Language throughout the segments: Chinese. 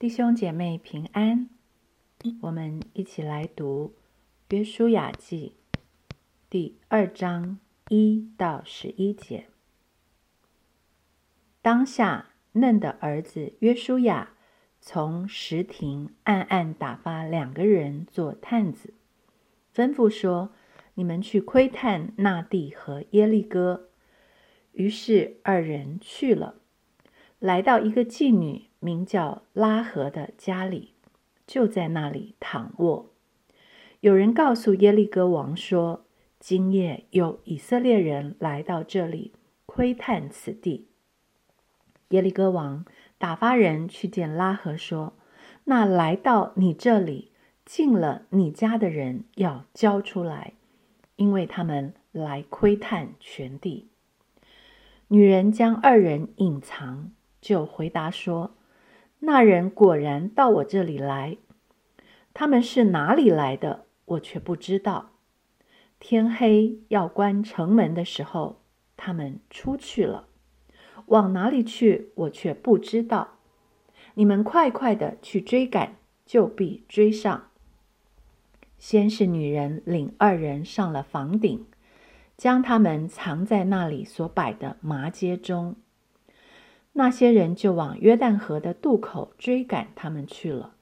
弟兄姐妹平安，我们一起来读《约书亚记》第二章一到十一节。当下，嫩的儿子约书亚从石亭暗暗打发两个人做探子，吩咐说：“你们去窥探那地和耶利哥。”于是二人去了，来到一个妓女名叫拉合的家里，就在那里躺卧。有人告诉耶利哥王说：“今夜有以色列人来到这里窥探此地。”耶利哥王打发人去见拉合，说：“那来到你这里进了你家的人要交出来，因为他们来窥探全地。”女人将二人隐藏，就回答说：“那人果然到我这里来，他们是哪里来的，我却不知道。天黑要关城门的时候，他们出去了，往哪里去，我却不知道。你们快快的去追赶，就必追上。”先是女人领二人上了房顶。将他们藏在那里所摆的麻街中，那些人就往约旦河的渡口追赶他们去了。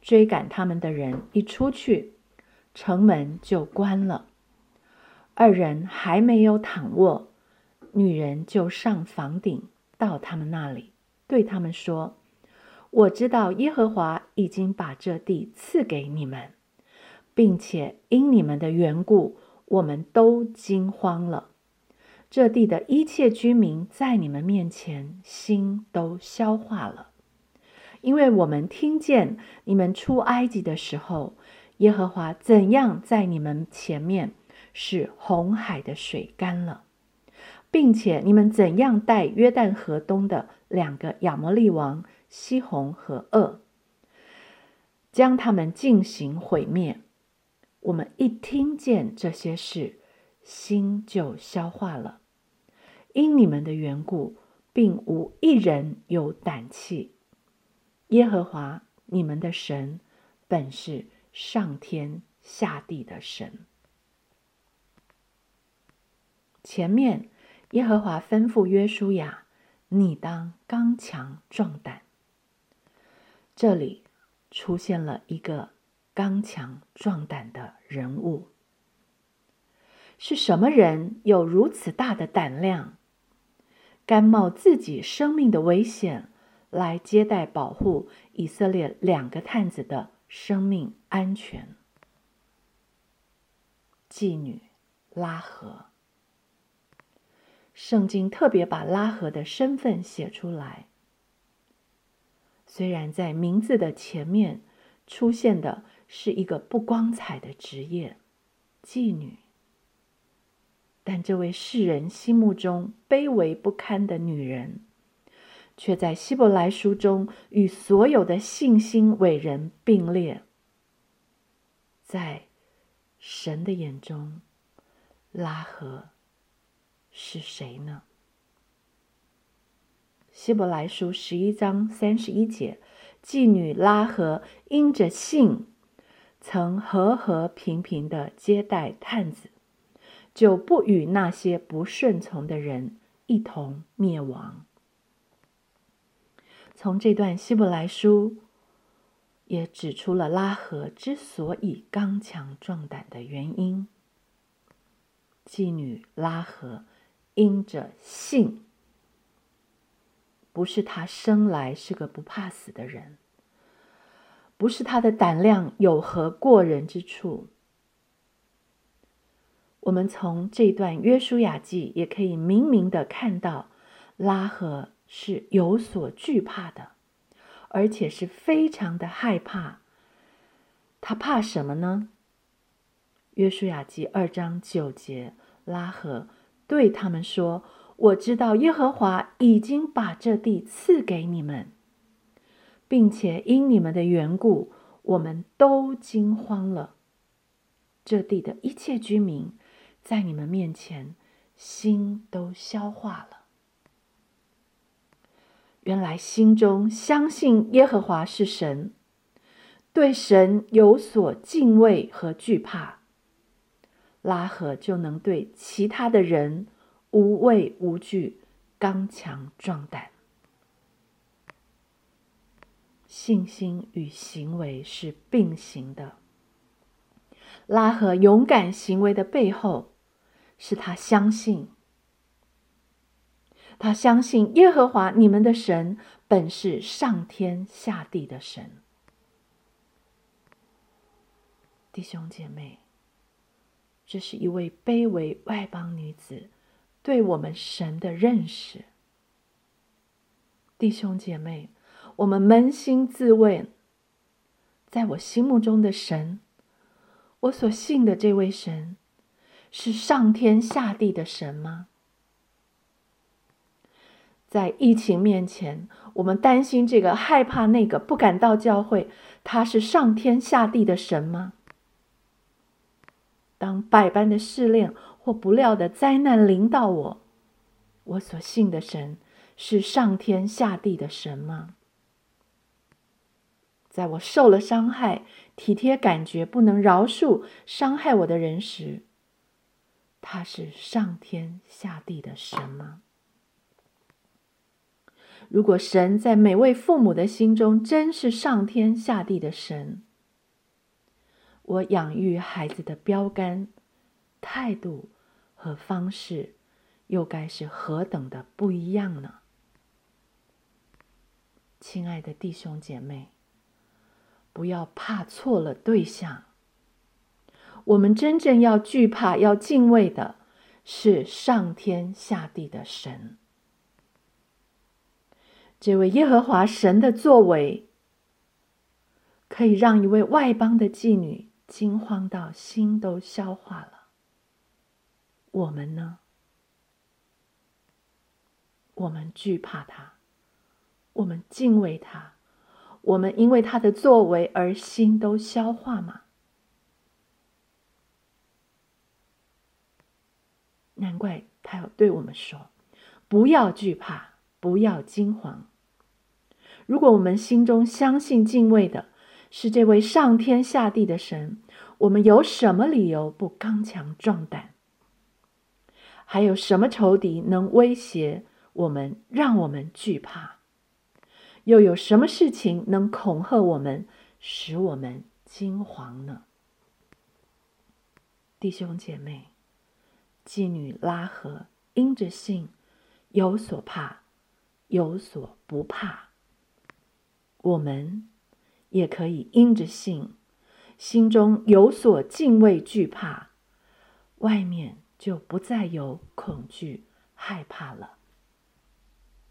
追赶他们的人一出去，城门就关了。二人还没有躺卧，女人就上房顶到他们那里，对他们说：“我知道耶和华已经把这地赐给你们，并且因你们的缘故。”我们都惊慌了，这地的一切居民在你们面前心都消化了，因为我们听见你们出埃及的时候，耶和华怎样在你们前面使红海的水干了，并且你们怎样带约旦河东的两个亚摩利王西红和恶，将他们进行毁灭。我们一听见这些事，心就消化了。因你们的缘故，并无一人有胆气。耶和华你们的神，本是上天下地的神。前面，耶和华吩咐约书亚：“你当刚强壮胆。”这里出现了一个。刚强壮胆的人物是什么人？有如此大的胆量，甘冒自己生命的危险来接待、保护以色列两个探子的生命安全？妓女拉合，圣经特别把拉合的身份写出来。虽然在名字的前面出现的。是一个不光彩的职业，妓女。但这位世人心目中卑微不堪的女人，却在希伯来书中与所有的信心伟人并列。在神的眼中，拉合是谁呢？希伯来书十一章三十一节，妓女拉合因着信。曾和和平平的接待探子，就不与那些不顺从的人一同灭亡。从这段希伯来书也指出了拉合之所以刚强壮胆的原因。妓女拉合因着性，不是她生来是个不怕死的人。不是他的胆量有何过人之处？我们从这段约书亚记也可以明明的看到，拉合是有所惧怕的，而且是非常的害怕。他怕什么呢？约书亚记二章九节，拉合对他们说：“我知道耶和华已经把这地赐给你们。”并且因你们的缘故，我们都惊慌了。这地的一切居民，在你们面前，心都消化了。原来心中相信耶和华是神，对神有所敬畏和惧怕，拉合就能对其他的人无畏无惧、刚强壮胆。信心与行为是并行的。拉合勇敢行为的背后，是他相信。他相信耶和华你们的神本是上天下地的神。弟兄姐妹，这是一位卑微外邦女子对我们神的认识。弟兄姐妹，我们扪心自问，在我心目中的神，我所信的这位神，是上天下地的神吗？在疫情面前，我们担心这个，害怕那个，不敢到教会。他是上天下地的神吗？当百般的试炼或不料的灾难临到我，我所信的神是上天下地的神吗？在我受了伤害，体贴感觉不能饶恕伤害我的人时，他是上天下地的神吗？如果神在每位父母的心中真是上天下地的神，我养育孩子的标杆、态度和方式，又该是何等的不一样呢？亲爱的弟兄姐妹，不要怕错了对象。我们真正要惧怕、要敬畏的是上天下地的神。这位耶和华神的作为，可以让一位外邦的妓女惊慌到心都消化了。我们呢？我们惧怕他，我们敬畏他，我们因为他的作为而心都消化吗？难怪他要对我们说：“不要惧怕。”不要惊慌。如果我们心中相信敬畏的是这位上天下地的神，我们有什么理由不刚强壮胆？还有什么仇敌能威胁我们，让我们惧怕？又有什么事情能恐吓我们，使我们惊惶呢？弟兄姐妹，妓女拉合因着性有所怕。有所不怕，我们也可以因着性，心中有所敬畏惧怕，外面就不再有恐惧害怕了。